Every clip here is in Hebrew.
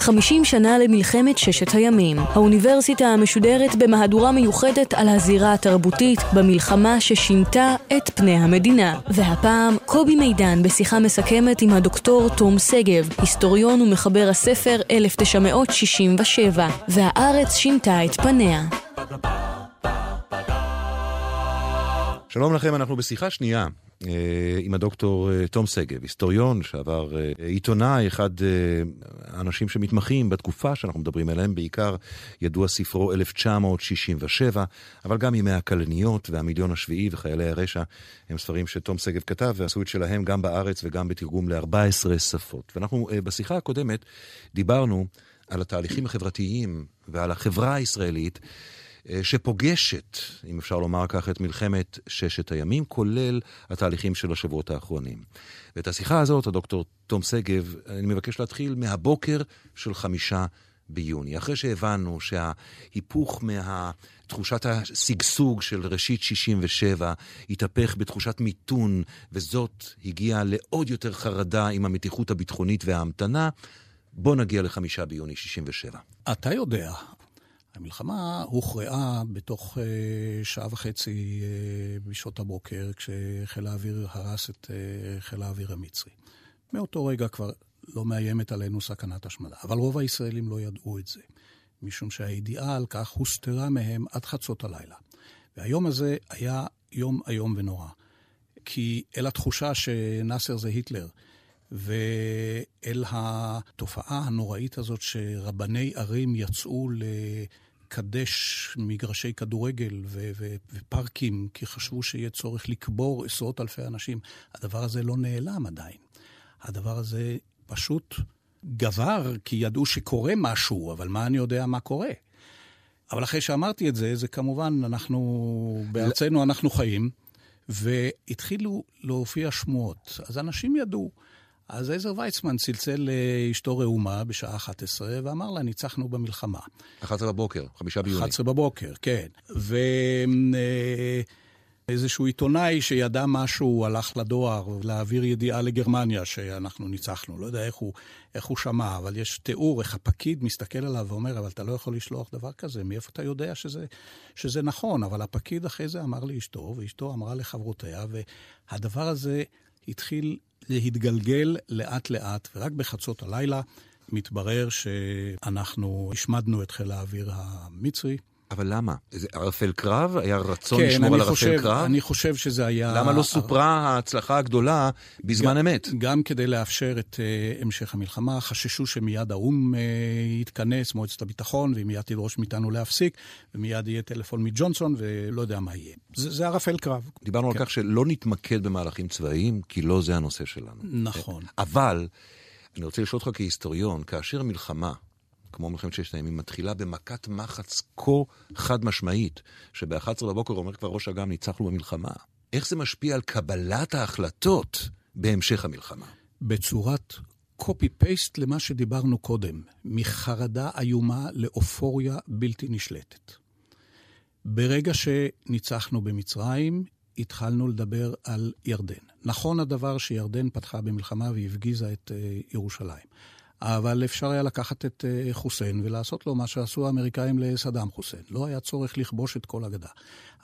50 שנה למלחמת ששת הימים. האוניברסיטה המשודרת במהדורה מיוחדת על הזירה התרבותית במלחמה ששינתה את פני המדינה. והפעם קובי מידן בשיחה מסכמת עם הדוקטור תום שגב, היסטוריון ומחבר הספר 1967, והארץ שינתה את פניה. שלום לכם, אנחנו בשיחה שנייה עם הדוקטור אה, תום שגב, היסטוריון שעבר אה, עיתונאי, אחד האנשים שמתמחים בתקופה שאנחנו מדברים עליהם, בעיקר ידוע ספרו 1967, אבל גם ימי הכלניות והמיליון השביעי וחיילי הרשע הם ספרים שתום שגב כתב ועשו את שלהם גם בארץ וגם בתרגום ל-14 שפות. ואנחנו בשיחה הקודמת דיברנו על התהליכים החברתיים ועל החברה הישראלית. אה, שפוגשת, אם אפשר לומר כך, את מלחמת ששת הימים, כולל התהליכים של השבועות האחרונים. ואת השיחה הזאת, הדוקטור תום שגב, אני מבקש להתחיל מהבוקר של חמישה ביוני. אחרי שהבנו שההיפוך מה... תחושת השגשוג של ראשית 67 התהפך בתחושת מיתון, וזאת הגיעה לעוד יותר חרדה עם המתיחות הביטחונית וההמתנה. בוא נגיע לחמישה ביוני 67. אתה יודע, המלחמה הוכרעה בתוך uh, שעה וחצי uh, בשעות הבוקר, כשחיל האוויר הרס את uh, חיל האוויר המצרי. מאותו רגע כבר לא מאיימת עלינו סכנת השמדה. אבל רוב הישראלים לא ידעו את זה, משום שהידיעה על כך הוסתרה מהם עד חצות הלילה. והיום הזה היה יום איום ונורא. כי אל התחושה שנאסר זה היטלר, ואל התופעה הנוראית הזאת שרבני ערים יצאו לקדש מגרשי כדורגל ו- ו- ופארקים, כי חשבו שיהיה צורך לקבור עשרות אלפי אנשים. הדבר הזה לא נעלם עדיין. הדבר הזה פשוט גבר, כי ידעו שקורה משהו, אבל מה אני יודע מה קורה? אבל אחרי שאמרתי את זה, זה כמובן, אנחנו, בארצנו אנחנו חיים, והתחילו להופיע שמועות. אז אנשים ידעו. אז עזר ויצמן צלצל לאשתו ראומה בשעה 11 ואמר לה, ניצחנו במלחמה. 11 בבוקר, חמישה ביוני. 11 בבוקר, כן. ואיזשהו עיתונאי שידע משהו הלך לדואר להעביר ידיעה לגרמניה שאנחנו ניצחנו. לא יודע איך הוא, איך הוא שמע, אבל יש תיאור איך הפקיד מסתכל עליו ואומר, אבל אתה לא יכול לשלוח דבר כזה, מאיפה אתה יודע שזה, שזה נכון? אבל הפקיד אחרי זה אמר לאשתו, ואשתו אמרה לחברותיה, והדבר הזה התחיל להתגלגל לאט-לאט, ורק בחצות הלילה מתברר שאנחנו השמדנו את חיל האוויר המצרי. אבל למה? זה ערפל קרב? היה רצון כן, לשמור על ערפל חושב, קרב? אני חושב שזה היה... למה לא סופרה ההצלחה הגדולה בזמן גם, אמת? גם כדי לאפשר את uh, המשך המלחמה. חששו שמיד האו"ם uh, יתכנס, מועצת הביטחון, והיא מיד תדרוש מאיתנו להפסיק, ומיד יהיה טלפון מג'ונסון, ולא יודע מה יהיה. זה, זה ערפל קרב. דיברנו כן. על כך שלא נתמקד במהלכים צבאיים, כי לא זה הנושא שלנו. נכון. אבל, אני רוצה לשאול אותך כהיסטוריון, כאשר מלחמה כמו מלחמת ששת הימים, מתחילה במכת מחץ כה חד משמעית, שב-11 בבוקר אומר כבר ראש אג"ם, ניצחנו במלחמה. איך זה משפיע על קבלת ההחלטות בהמשך המלחמה? בצורת copy-paste למה שדיברנו קודם, מחרדה איומה לאופוריה בלתי נשלטת. ברגע שניצחנו במצרים, התחלנו לדבר על ירדן. נכון הדבר שירדן פתחה במלחמה והפגיזה את uh, ירושלים. אבל אפשר היה לקחת את אה, חוסיין ולעשות לו מה שעשו האמריקאים לסדאם חוסיין. לא היה צורך לכבוש את כל הגדה.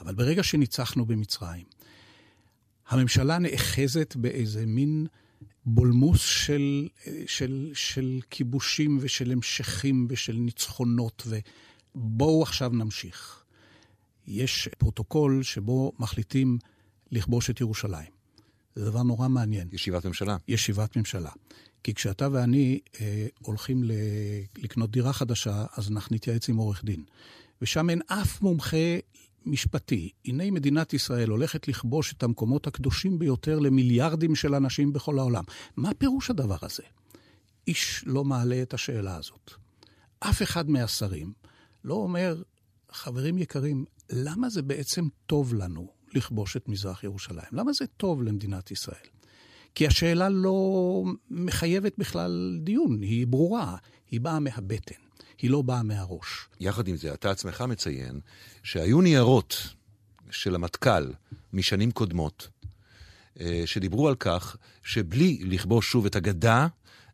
אבל ברגע שניצחנו במצרים, הממשלה נאחזת באיזה מין בולמוס של, אה, של, של כיבושים ושל המשכים ושל ניצחונות, ובואו עכשיו נמשיך. יש פרוטוקול שבו מחליטים לכבוש את ירושלים. זה דבר נורא מעניין. ישיבת ממשלה. ישיבת ממשלה. כי כשאתה ואני אה, הולכים ל- לקנות דירה חדשה, אז אנחנו נתייעץ עם עורך דין. ושם אין אף מומחה משפטי. הנה מדינת ישראל הולכת לכבוש את המקומות הקדושים ביותר למיליארדים של אנשים בכל העולם. מה פירוש הדבר הזה? איש לא מעלה את השאלה הזאת. אף אחד מהשרים לא אומר, חברים יקרים, למה זה בעצם טוב לנו לכבוש את מזרח ירושלים. למה זה טוב למדינת ישראל? כי השאלה לא מחייבת בכלל דיון, היא ברורה, היא באה מהבטן, היא לא באה מהראש. יחד עם זה, אתה עצמך מציין שהיו ניירות של המטכ"ל משנים קודמות, אה, שדיברו על כך שבלי לכבוש שוב את הגדה,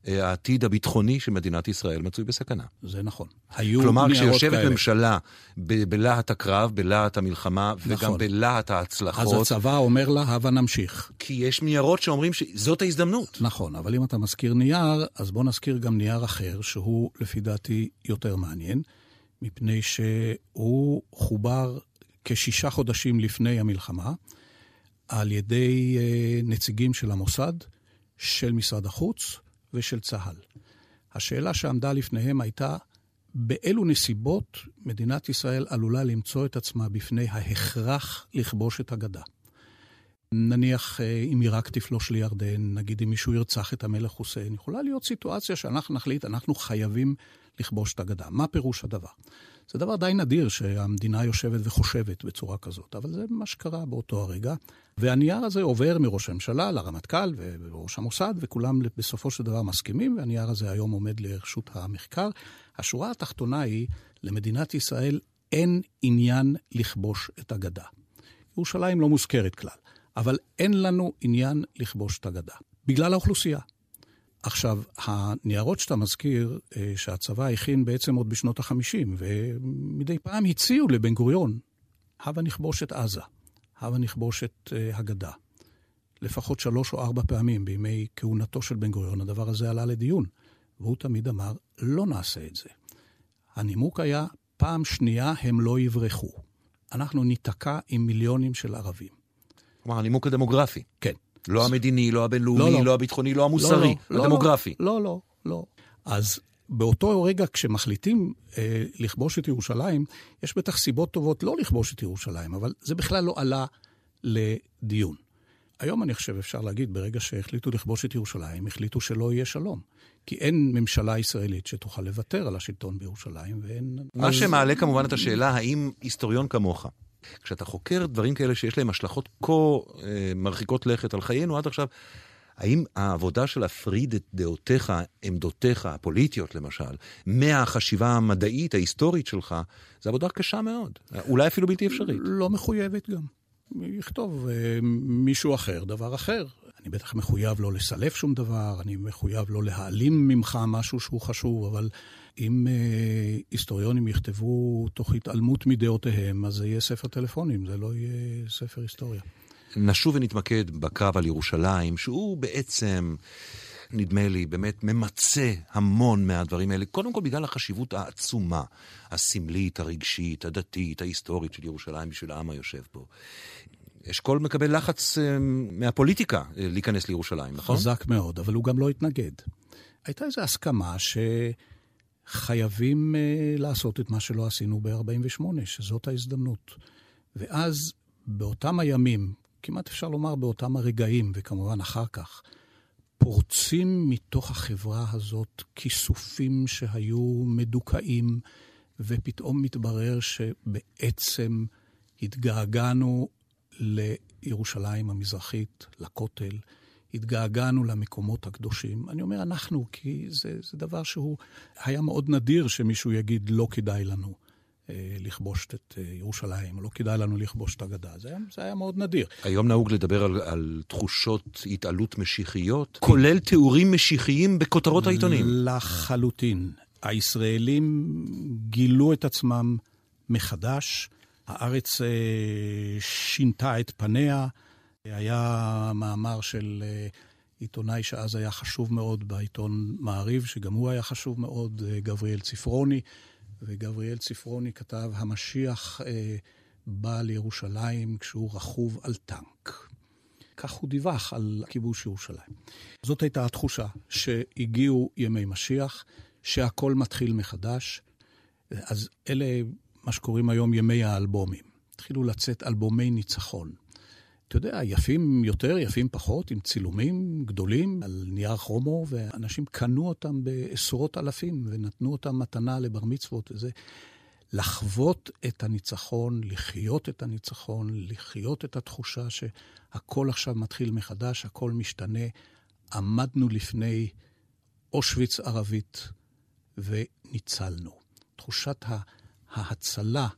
העתיד הביטחוני של מדינת ישראל מצוי בסכנה. זה נכון. היו כלומר, כשיושבת ממשלה ב- בלהט הקרב, בלהט המלחמה, נכון. וגם בלהט ההצלחות... אז הצבא אומר לה, הבה נמשיך. כי יש ניירות שאומרים שזאת ההזדמנות. נכון, אבל אם אתה מזכיר נייר, אז בוא נזכיר גם נייר אחר, שהוא לפי דעתי יותר מעניין, מפני שהוא חובר כשישה חודשים לפני המלחמה, על ידי אה, נציגים של המוסד, של משרד החוץ ושל צה"ל. השאלה שעמדה לפניהם הייתה, באילו נסיבות מדינת ישראל עלולה למצוא את עצמה בפני ההכרח לכבוש את הגדה. נניח אה, אם עיראק תפלוש לירדן, נגיד אם מישהו ירצח את המלך חוסיין, יכולה להיות סיטואציה שאנחנו נחליט, אנחנו חייבים לכבוש את הגדה. מה פירוש הדבר? זה דבר די נדיר שהמדינה יושבת וחושבת בצורה כזאת, אבל זה מה שקרה באותו הרגע. והנייר הזה עובר מראש הממשלה לרמטכ"ל וראש המוסד, וכולם בסופו של דבר מסכימים, והנייר הזה היום עומד לרשות המחקר. השורה התחתונה היא, למדינת ישראל אין עניין לכבוש את הגדה. ירושלים לא מוזכרת כלל, אבל אין לנו עניין לכבוש את הגדה, בגלל האוכלוסייה. עכשיו, הניירות שאתה מזכיר, אה, שהצבא הכין בעצם עוד בשנות ה-50, ומדי פעם הציעו לבן גוריון, הבה נכבוש את עזה, הבה נכבוש את אה, הגדה. לפחות שלוש או ארבע פעמים בימי כהונתו של בן גוריון הדבר הזה עלה לדיון, והוא תמיד אמר, לא נעשה את זה. הנימוק היה, פעם שנייה הם לא יברחו. אנחנו ניתקע עם מיליונים של ערבים. כלומר, הנימוק הדמוגרפי. כן. לא המדיני, לא הבינלאומי, לא, לא. לא הביטחוני, לא המוסרי, לא, לא, הדמוגרפי. לא, לא, לא. אז באותו רגע כשמחליטים אה, לכבוש את ירושלים, יש בטח סיבות טובות לא לכבוש את ירושלים, אבל זה בכלל לא עלה לדיון. היום אני חושב, אפשר להגיד, ברגע שהחליטו לכבוש את ירושלים, החליטו שלא יהיה שלום. כי אין ממשלה ישראלית שתוכל לוותר על השלטון בירושלים, ואין... מה אז... שמעלה כמובן את השאלה, האם היסטוריון כמוך, כשאתה חוקר דברים כאלה שיש להם השלכות כה אה, מרחיקות לכת על חיינו עד עכשיו, האם העבודה של להפריד את דעותיך, עמדותיך, הפוליטיות למשל, מהחשיבה המדעית, ההיסטורית שלך, זו עבודה קשה מאוד, אולי אפילו בלתי אפשרית. לא מחויבת גם. יכתוב אה, מישהו אחר, דבר אחר. אני בטח מחויב לא לסלף שום דבר, אני מחויב לא להעלים ממך משהו שהוא חשוב, אבל אם אה, היסטוריונים יכתבו תוך התעלמות מדעותיהם, אז זה יהיה ספר טלפונים, זה לא יהיה ספר היסטוריה. נשוב ונתמקד בקרב על ירושלים, שהוא בעצם... נדמה לי, באמת ממצה המון מהדברים האלה, קודם כל בגלל החשיבות העצומה, הסמלית, הרגשית, הדתית, ההיסטורית של ירושלים בשביל העם היושב פה. אשכול מקבל לחץ אה, מהפוליטיקה אה, להיכנס לירושלים, נכון? חזק מאוד, אבל הוא גם לא התנגד. הייתה איזו הסכמה שחייבים uh, לעשות את מה שלא עשינו ב-48', שזאת ההזדמנות. ואז, באותם הימים, כמעט אפשר לומר באותם הרגעים, וכמובן אחר כך, פורצים מתוך החברה הזאת כיסופים שהיו מדוכאים, ופתאום מתברר שבעצם התגעגענו לירושלים המזרחית, לכותל, התגעגענו למקומות הקדושים. אני אומר אנחנו, כי זה, זה דבר שהוא היה מאוד נדיר שמישהו יגיד לא כדאי לנו. אה, לכבוש את אה, ירושלים, או לא כדאי לנו לכבוש את הגדה. זה היה, זה היה מאוד נדיר. היום נהוג לדבר על, על תחושות התעלות משיחיות, כולל תיאורים משיחיים בכותרות העיתונים. לחלוטין. הישראלים גילו את עצמם מחדש. הארץ אה, שינתה את פניה. היה מאמר של אה, עיתונאי שאז היה חשוב מאוד בעיתון מעריב, שגם הוא היה חשוב מאוד, אה, גבריאל צפרוני. וגבריאל צפרוני כתב, המשיח בא לירושלים כשהוא רכוב על טנק. כך הוא דיווח על כיבוש ירושלים. זאת הייתה התחושה, שהגיעו ימי משיח, שהכל מתחיל מחדש. אז אלה מה שקוראים היום ימי האלבומים. התחילו לצאת אלבומי ניצחון. אתה יודע, יפים יותר, יפים פחות, עם צילומים גדולים על נייר כרומו, ואנשים קנו אותם בעשרות אלפים ונתנו אותם מתנה לבר מצוות וזה. לחוות את הניצחון, לחיות את הניצחון, לחיות את התחושה שהכל עכשיו מתחיל מחדש, הכל משתנה. עמדנו לפני אושוויץ ערבית וניצלנו. תחושת ההצלה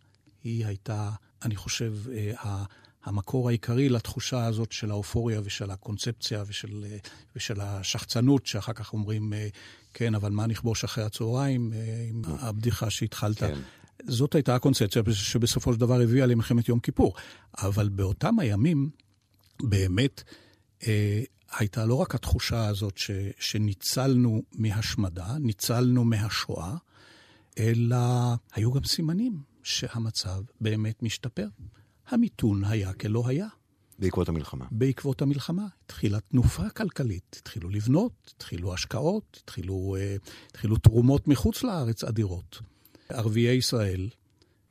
היא הייתה, אני חושב, אה, המקור העיקרי לתחושה הזאת של האופוריה ושל הקונספציה ושל, אה, ושל השחצנות, שאחר כך אומרים, אה, כן, אבל מה נכבוש אחרי הצהריים, עם הבדיחה שהתחלת. כן. זאת הייתה הקונספציה שבסופו של דבר הביאה למלחמת יום כיפור. אבל באותם הימים, באמת, אה, הייתה לא רק התחושה הזאת ש, שניצלנו מהשמדה, ניצלנו מהשואה, אלא היו גם סימנים שהמצב באמת משתפר. המיתון היה כלא היה. בעקבות המלחמה. בעקבות המלחמה. התחילה תנופה כלכלית, התחילו לבנות, התחילו השקעות, התחילו, אה, התחילו תרומות מחוץ לארץ אדירות. ערביי ישראל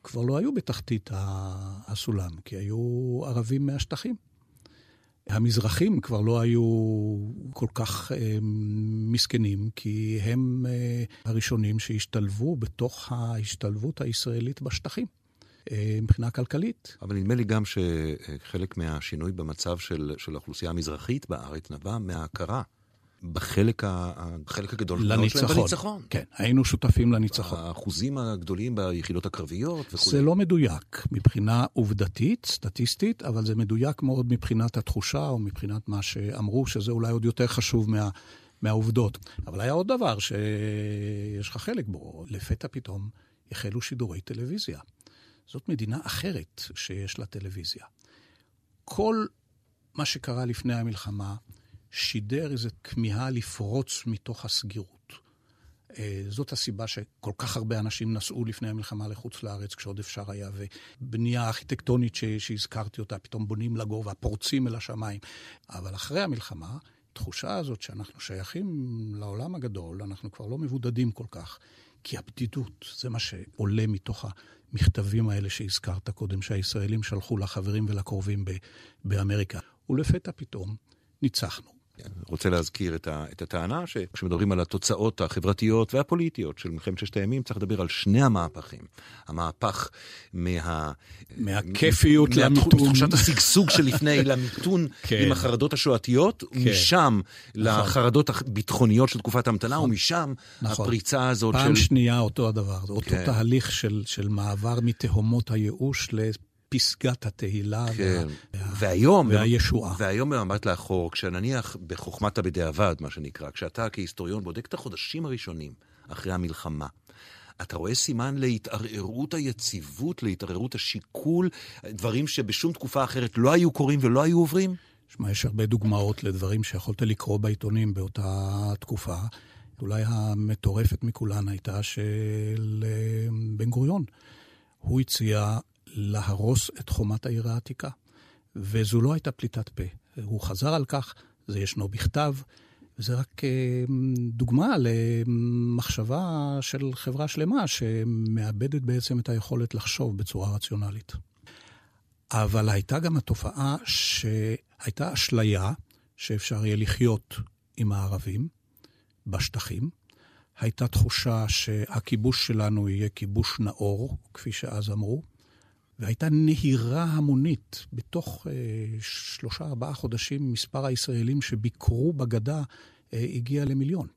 כבר לא היו בתחתית הסולם, כי היו ערבים מהשטחים. המזרחים כבר לא היו כל כך אה, מסכנים, כי הם אה, הראשונים שהשתלבו בתוך ההשתלבות הישראלית בשטחים. אה, מבחינה כלכלית. אבל נדמה לי גם שחלק מהשינוי במצב של, של האוכלוסייה המזרחית בארץ נבע מההכרה בחלק, ה, החלק הגדול לניצחון. שלהם בניצחון. כן, היינו שותפים לניצחון. האחוזים הגדולים ביחידות הקרביות וכו'. זה לא מדויק מבחינה עובדתית, סטטיסטית, אבל זה מדויק מאוד מבחינת התחושה או מבחינת מה שאמרו, שזה אולי עוד יותר חשוב מה, מהעובדות. אבל היה עוד דבר שיש לך חלק בו, לפתע פתאום החלו שידורי טלוויזיה. זאת מדינה אחרת שיש לה טלוויזיה. כל מה שקרה לפני המלחמה, שידר איזו כמיהה לפרוץ מתוך הסגירות. אה, זאת הסיבה שכל כך הרבה אנשים נסעו לפני המלחמה לחוץ לארץ כשעוד אפשר היה, ובנייה ארכיטקטונית שהזכרתי אותה, פתאום בונים לגובה, פורצים אל השמיים. אבל אחרי המלחמה, התחושה הזאת שאנחנו שייכים לעולם הגדול, אנחנו כבר לא מבודדים כל כך, כי הבדידות, זה מה שעולה מתוך המכתבים האלה שהזכרת קודם, שהישראלים שלחו לחברים ולקרובים באמריקה. ולפתע פתאום ניצחנו. רוצה להזכיר את, ה, את הטענה שכשמדברים על התוצאות החברתיות והפוליטיות של מלחמת ששת הימים, צריך לדבר על שני המהפכים. המהפך מה... מהכיפיות למיתון. תחושת השגשוג שלפני למיתון כן. עם החרדות השואתיות, כן. ומשם נכון. לחרדות הביטחוניות של תקופת המתנה, נכון. ומשם נכון. הפריצה הזאת פעם של... פעם שנייה אותו הדבר, כן. אותו תהליך של, של מעבר מתהומות הייאוש פסגת התהילה כן. וה... והיום, והישועה. והיום במבט לאחור, כשנניח בחוכמת הבדיעבד, מה שנקרא, כשאתה כהיסטוריון בודק את החודשים הראשונים אחרי המלחמה, אתה רואה סימן להתערערות היציבות, להתערערות השיקול, דברים שבשום תקופה אחרת לא היו קורים ולא היו עוברים? שמע, יש הרבה דוגמאות לדברים שיכולת לקרוא בעיתונים באותה תקופה. אולי המטורפת מכולן הייתה של אה, בן גוריון. הוא הציע להרוס את חומת העיר העתיקה. וזו לא הייתה פליטת פה. הוא חזר על כך, זה ישנו בכתב, וזה רק אה, דוגמה למחשבה של חברה שלמה שמאבדת בעצם את היכולת לחשוב בצורה רציונלית. אבל הייתה גם התופעה שהייתה אשליה שאפשר יהיה לחיות עם הערבים בשטחים. הייתה תחושה שהכיבוש שלנו יהיה כיבוש נאור, כפי שאז אמרו. והייתה נהירה המונית. בתוך אה, שלושה, ארבעה חודשים, מספר הישראלים שביקרו בגדה אה, הגיע למיליון.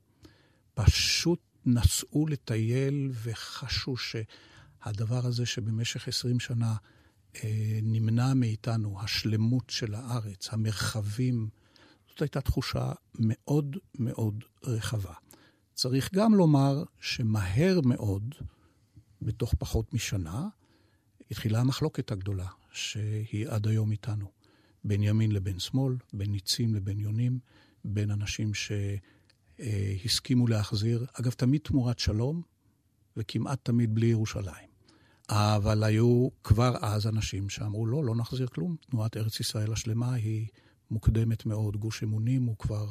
פשוט נסעו לטייל וחשו שהדבר הזה שבמשך עשרים שנה אה, נמנע מאיתנו, השלמות של הארץ, המרחבים, זאת הייתה תחושה מאוד מאוד רחבה. צריך גם לומר שמהר מאוד, בתוך פחות משנה, התחילה המחלוקת הגדולה, שהיא עד היום איתנו, בין ימין לבין שמאל, בין ניצים לבין יונים, בין אנשים שהסכימו להחזיר, אגב, תמיד תמורת שלום, וכמעט תמיד בלי ירושלים. אבל היו כבר אז אנשים שאמרו, לא, לא נחזיר כלום. תנועת ארץ ישראל השלמה היא מוקדמת מאוד, גוש אמונים הוא כבר...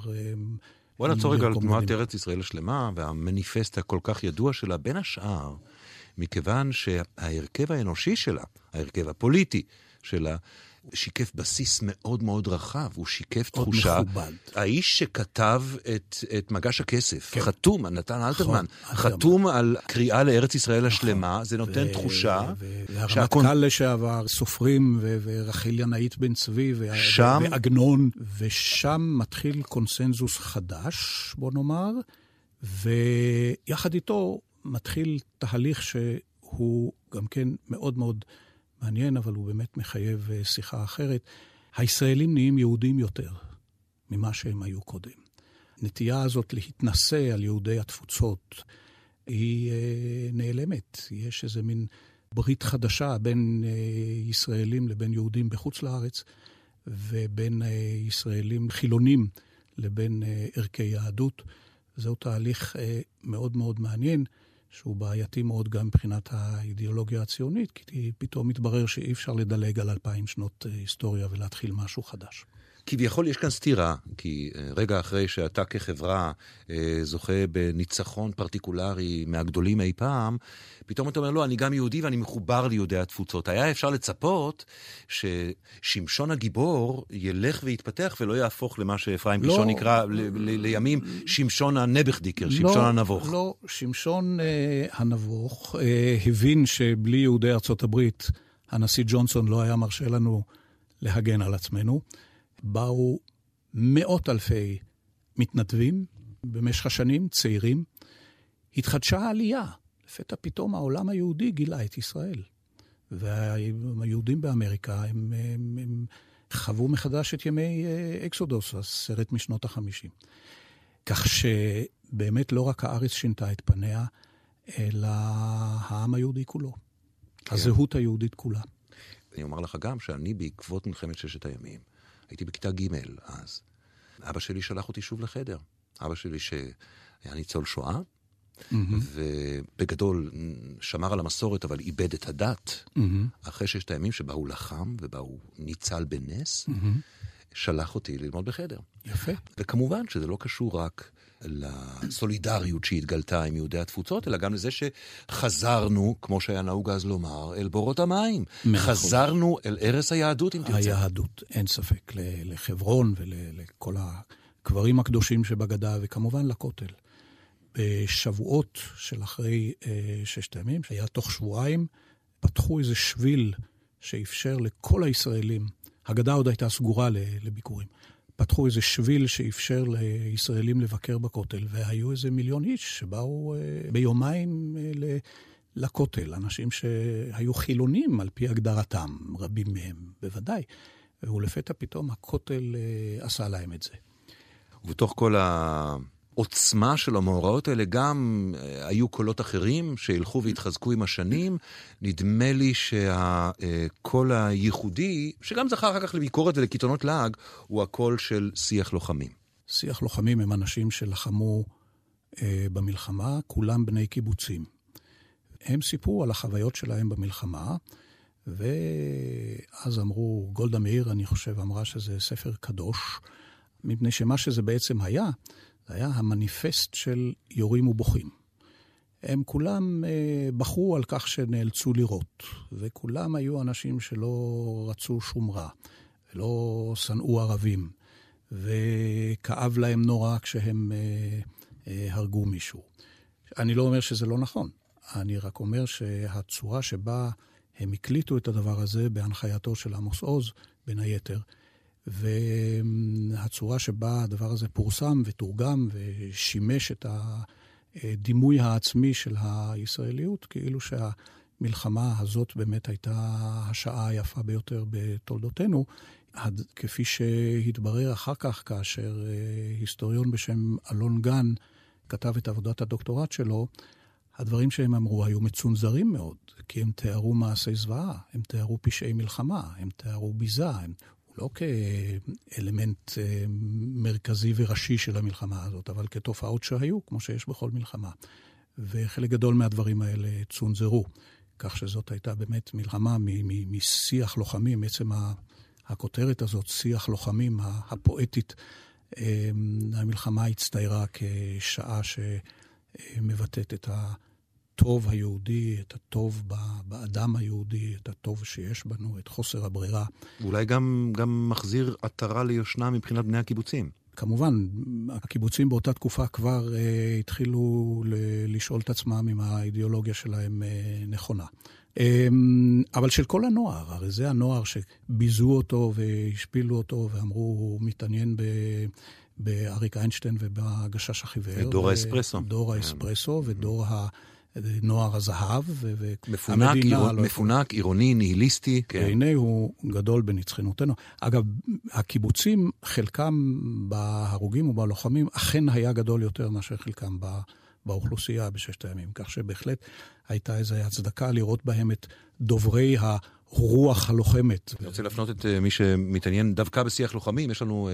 בוא נעצור רגע על תנועת ארץ ישראל השלמה והמניפסט הכל כך ידוע שלה, בין השאר, מכיוון שההרכב האנושי שלה, ההרכב הפוליטי שלה, שיקף בסיס מאוד מאוד רחב, הוא שיקף תחושה. עוד מכובד. האיש שכתב את, את מגש הכסף, כן. חתום, נתן אלתרמן, נכון, חתום על קריאה לארץ ישראל השלמה, נכון. זה נותן ו- תחושה. והרמטכ"ל שהקונ- לשעבר, סופרים, ו- ורחל ינאית בן צבי, וה- שם- ועגנון, ושם מתחיל קונסנזוס חדש, בוא נאמר, ויחד איתו מתחיל תהליך שהוא גם כן מאוד מאוד מעניין, אבל הוא באמת מחייב אה, שיחה אחרת. הישראלים נהיים יהודים יותר ממה שהם היו קודם. הנטייה הזאת להתנשא על יהודי התפוצות היא אה, נעלמת. יש איזה מין ברית חדשה בין אה, ישראלים לבין יהודים בחוץ לארץ, ובין אה, ישראלים חילונים לבין אה, ערכי יהדות. זהו תהליך אה, מאוד מאוד מעניין, שהוא בעייתי מאוד גם מבחינת האידיאולוגיה הציונית, כי פתאום מתברר שאי אפשר לדלג על אלפיים שנות אה, היסטוריה ולהתחיל משהו חדש. כביכול יש כאן סתירה, כי אה, רגע אחרי שאתה כחברה אה, זוכה בניצחון פרטיקולרי מהגדולים אי פעם, פתאום אתה אומר, לא, אני גם יהודי ואני מחובר ליהודי התפוצות. היה אפשר לצפות ששמשון הגיבור ילך ויתפתח ולא יהפוך למה שאפרים לא. קישון נקרא ל- ל- לימים שמשון הנבכדיקר, שמשון לא, הנבוך. לא, שמשון אה, הנבוך אה, הבין שבלי יהודי ארצות הברית, הנשיא ג'ונסון לא היה מרשה לנו להגן על עצמנו. באו מאות אלפי מתנדבים במשך השנים, צעירים. התחדשה העלייה. לפתע פתאום העולם היהודי גילה את ישראל. והיהודים באמריקה, הם, הם, הם חוו מחדש את ימי אה, אקסודוס, הסרט משנות החמישים. כך שבאמת לא רק הארץ שינתה את פניה, אלא העם היהודי כולו. כן. הזהות היהודית כולה. אני אומר לך גם שאני בעקבות מלחמת ששת הימים, הייתי בכיתה ג' אז, אבא שלי שלח אותי שוב לחדר. אבא שלי שהיה ניצול שואה, ובגדול שמר על המסורת אבל איבד את הדת. אחרי ששת הימים שבה הוא לחם ובה הוא ניצל בנס, שלח אותי ללמוד בחדר. יפה. וכמובן שזה לא קשור רק לסולידריות שהתגלתה עם יהודי התפוצות, אלא גם לזה שחזרנו, כמו שהיה נהוג אז לומר, אל בורות המים. מאה אחוז. חזרנו אל ערש היהדות, אם תרצה. היהדות, אין ספק, לחברון ולכל הקברים הקדושים שבגדה, וכמובן לכותל. בשבועות של אחרי אה, ששת הימים, שהיה תוך שבועיים, פתחו איזה שביל שאפשר לכל הישראלים, הגדה עוד הייתה סגורה לביקורים, פתחו איזה שביל שאפשר לישראלים לבקר בכותל, והיו איזה מיליון איש שבאו אה, ביומיים אה, ל- לכותל, אנשים שהיו חילונים על פי הגדרתם, רבים מהם בוודאי, ולפתע פתאום הכותל אה, עשה להם את זה. ובתוך כל העוצמה של המאורעות האלה גם אה, היו קולות אחרים שילכו והתחזקו עם השנים. נדמה לי שהקול הייחודי, שגם זכה אחר כך לביקורת ולקיתונות לעג, הוא הקול של שיח לוחמים. שיח לוחמים הם אנשים שלחמו אה, במלחמה, כולם בני קיבוצים. הם סיפרו על החוויות שלהם במלחמה, ואז אמרו, גולדה מאיר, אני חושב, אמרה שזה ספר קדוש, מפני שמה שזה בעצם היה, זה היה המניפסט של יורים ובוכים. הם כולם אה, בחרו על כך שנאלצו לירות, וכולם היו אנשים שלא רצו שום רע, ולא שנאו ערבים, וכאב להם נורא כשהם אה, אה, הרגו מישהו. אני לא אומר שזה לא נכון, אני רק אומר שהצורה שבה הם הקליטו את הדבר הזה בהנחייתו של עמוס עוז, בין היתר, והצורה שבה הדבר הזה פורסם ותורגם ושימש את הדימוי העצמי של הישראליות, כאילו שהמלחמה הזאת באמת הייתה השעה היפה ביותר בתולדותינו, כפי שהתברר אחר כך, כאשר אה, היסטוריון בשם אלון גן כתב את עבודת הדוקטורט שלו, הדברים שהם אמרו היו מצונזרים מאוד, כי הם תיארו מעשי זוועה, הם תיארו פשעי מלחמה, הם תיארו ביזה, הם לא כאלמנט אה, מרכזי וראשי של המלחמה הזאת, אבל כתופעות שהיו, כמו שיש בכל מלחמה. וחלק גדול מהדברים האלה צונזרו, כך שזאת הייתה באמת מלחמה משיח לוחמים, עצם הכותרת הזאת, שיח לוחמים הפואטית, המלחמה הצטיירה כשעה שמבטאת את הטוב היהודי, את הטוב באדם היהודי, את הטוב שיש בנו, את חוסר הברירה. אולי גם, גם מחזיר עטרה ליושנה מבחינת בני הקיבוצים. כמובן, הקיבוצים באותה תקופה כבר uh, התחילו ל- לשאול את עצמם אם האידיאולוגיה שלהם uh, נכונה. Um, אבל של כל הנוער, הרי זה הנוער שביזו אותו והשפילו אותו ואמרו, הוא מתעניין ב... באריק איינשטיין ובגשש החיוור. דור האספרסו. דור כן. האספרסו ודור ה... נוער הזהב, והמדינה... מפונק, לא מפונק, עירוני, ניהיליסטי. כן. והנה הוא גדול בנצחינותנו. אגב, הקיבוצים, חלקם בהרוגים ובלוחמים, אכן היה גדול יותר מאשר חלקם בא, באוכלוסייה בששת הימים. כך שבהחלט הייתה איזו הצדקה לראות בהם את דוברי ה... רוח הלוחמת. אני רוצה להפנות את אה, מי שמתעניין דווקא בשיח לוחמים. יש לנו אה,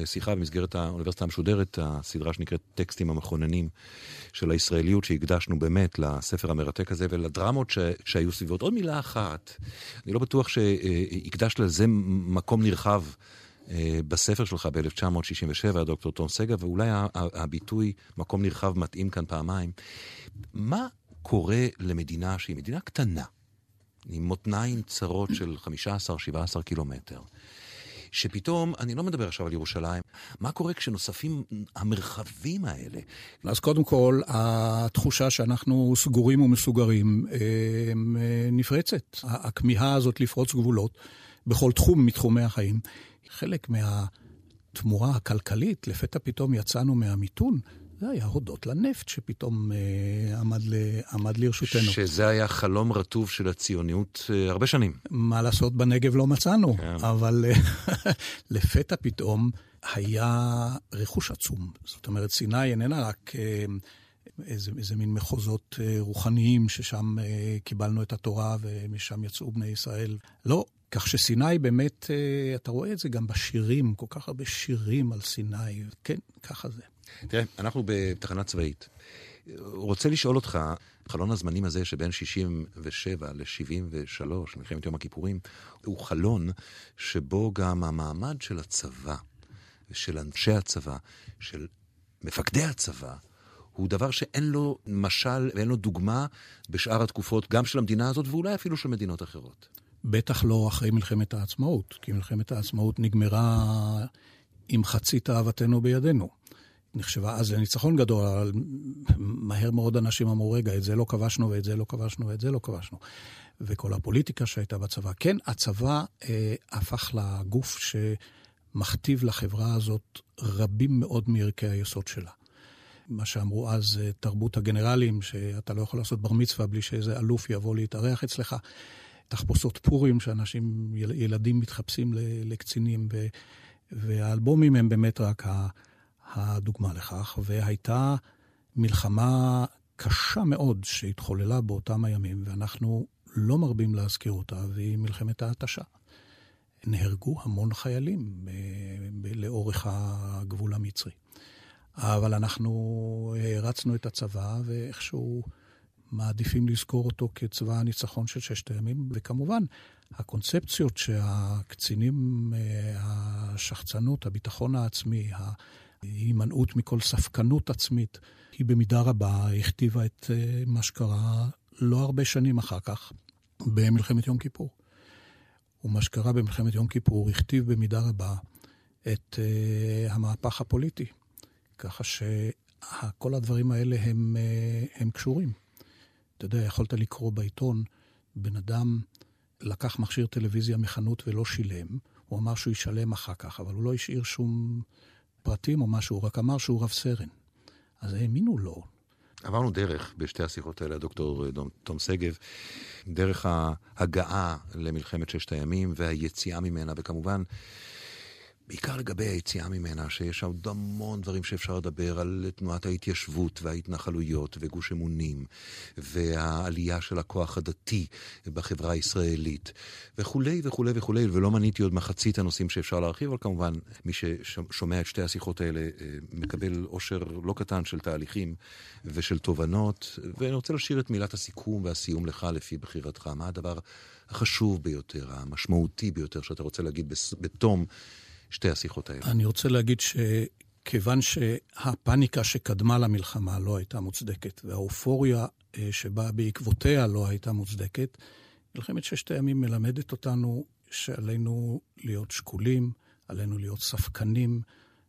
אה, שיחה במסגרת האוניברסיטה המשודרת, הסדרה שנקראת טקסטים המכוננים של הישראליות, שהקדשנו באמת לספר המרתק הזה ולדרמות ש... שהיו סביבות. עוד מילה אחת, אני לא בטוח שהקדשת לזה מקום נרחב. בספר שלך ב-1967, דוקטור תום סגה, ואולי הביטוי מקום נרחב מתאים כאן פעמיים. מה קורה למדינה שהיא מדינה קטנה, עם מותניים צרות של 15-17 קילומטר. שפתאום, אני לא מדבר עכשיו על ירושלים, מה קורה כשנוספים המרחבים האלה? אז קודם כל, התחושה שאנחנו סגורים ומסוגרים אה, אה, נפרצת. הכמיהה הזאת לפרוץ גבולות בכל תחום מתחומי החיים. חלק מהתמורה הכלכלית, לפתע פתאום יצאנו מהמיתון. זה היה הודות לנפט שפתאום אה, עמד, ל, עמד לרשותנו. שזה היה חלום רטוב של הציוניות אה, הרבה שנים. מה לעשות, בנגב לא מצאנו, כן. אבל אה, לפתע פתאום היה רכוש עצום. זאת אומרת, סיני איננה רק... אה, איזה, איזה מין מחוזות אה, רוחניים ששם אה, קיבלנו את התורה ומשם יצאו בני ישראל. לא, כך שסיני באמת, אה, אתה רואה את זה גם בשירים, כל כך הרבה שירים על סיני. כן, ככה זה. תראה, אנחנו בתחנה צבאית. רוצה לשאול אותך, חלון הזמנים הזה שבין 67 ל-73, מלחמת יום הכיפורים, הוא חלון שבו גם המעמד של הצבא, של אנשי הצבא, של מפקדי הצבא, הוא דבר שאין לו משל ואין לו דוגמה בשאר התקופות, גם של המדינה הזאת ואולי אפילו של מדינות אחרות. בטח לא אחרי מלחמת העצמאות, כי מלחמת העצמאות נגמרה עם חצי תאוותנו בידינו. נחשבה אז לניצחון גדול, אבל מהר מאוד אנשים אמרו, רגע, את זה לא כבשנו ואת זה לא כבשנו ואת זה לא כבשנו. וכל הפוליטיקה שהייתה בצבא. כן, הצבא אה, הפך לגוף שמכתיב לחברה הזאת רבים מאוד מערכי היסוד שלה. מה שאמרו אז אה, תרבות הגנרלים, שאתה לא יכול לעשות בר מצווה בלי שאיזה אלוף יבוא להתארח אצלך. תחפושות פורים, שאנשים, ילדים מתחפשים לקצינים, ו, והאלבומים הם באמת רק הדוגמה לכך, והייתה מלחמה קשה מאוד שהתחוללה באותם הימים, ואנחנו לא מרבים להזכיר אותה, והיא מלחמת ההתשה. נהרגו המון חיילים ב- ב- לאורך הגבול המצרי. אבל אנחנו הרצנו את הצבא, ואיכשהו מעדיפים לזכור אותו כצבא הניצחון של ששת הימים, וכמובן, הקונספציות שהקצינים, אה, השחצנות, הביטחון העצמי, ההימנעות מכל ספקנות עצמית, היא במידה רבה הכתיבה את אה, מה שקרה לא הרבה שנים אחר כך במלחמת יום כיפור. ומה שקרה במלחמת יום כיפור הכתיב במידה רבה את uh, המהפך הפוליטי. ככה שכל הדברים האלה הם, הם קשורים. אתה יודע, יכולת לקרוא בעיתון, בן אדם לקח מכשיר טלוויזיה מחנות ולא שילם, הוא אמר שהוא ישלם אחר כך, אבל הוא לא השאיר שום פרטים או משהו, הוא רק אמר שהוא רב סרן. אז האמינו לו. עברנו דרך בשתי השיחות האלה, הדוקטור תום שגב, דרך ההגעה למלחמת ששת הימים והיציאה ממנה, וכמובן בעיקר לגבי היציאה ממנה, שיש עוד המון דברים שאפשר לדבר על תנועת ההתיישבות וההתנחלויות וגוש אמונים, והעלייה של הכוח הדתי בחברה הישראלית, וכולי וכולי וכולי, ולא מניתי עוד מחצית הנושאים שאפשר להרחיב, אבל כמובן, מי ששומע את שתי השיחות האלה אה, מקבל עושר לא קטן של תהליכים ושל תובנות, ואני רוצה להשאיר את מילת הסיכום והסיום לך לפי בחירתך. מה הדבר החשוב ביותר, המשמעותי ביותר שאתה רוצה להגיד בתום שתי השיחות האלה. אני רוצה להגיד כיוון שהפאניקה שקדמה למלחמה לא הייתה מוצדקת, והאופוריה אה, שבאה בעקבותיה לא הייתה מוצדקת, מלחמת ששת הימים מלמדת אותנו שעלינו להיות שקולים, עלינו להיות ספקנים,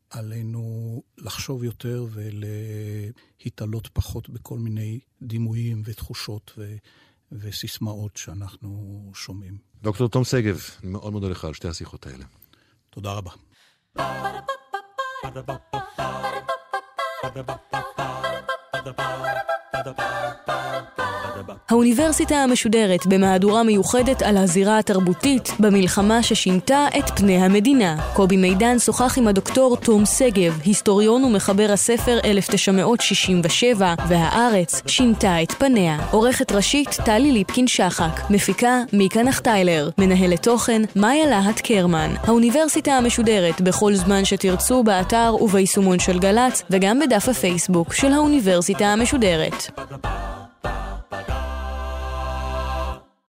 עלינו לחשוב יותר ולהתעלות פחות בכל מיני דימויים ותחושות ו... וסיסמאות שאנחנו שומעים. דוקטור תום שגב, אני מאוד מודה לך על שתי השיחות האלה. תודה רבה. Ba-da-ba-ba-ba האוניברסיטה המשודרת במהדורה מיוחדת על הזירה התרבותית במלחמה ששינתה את פני המדינה. קובי מידן שוחח עם הדוקטור תום שגב, היסטוריון ומחבר הספר 1967, והארץ שינתה את פניה. עורכת ראשית טלי ליפקין שחק, מפיקה מיקה נחטיילר, מנהלת תוכן מאיה להט קרמן. האוניברסיטה המשודרת בכל זמן שתרצו באתר וביישומון של גל"צ וגם בדף הפייסבוק של האוניברסיטה המשודרת. Ba ba ba ba.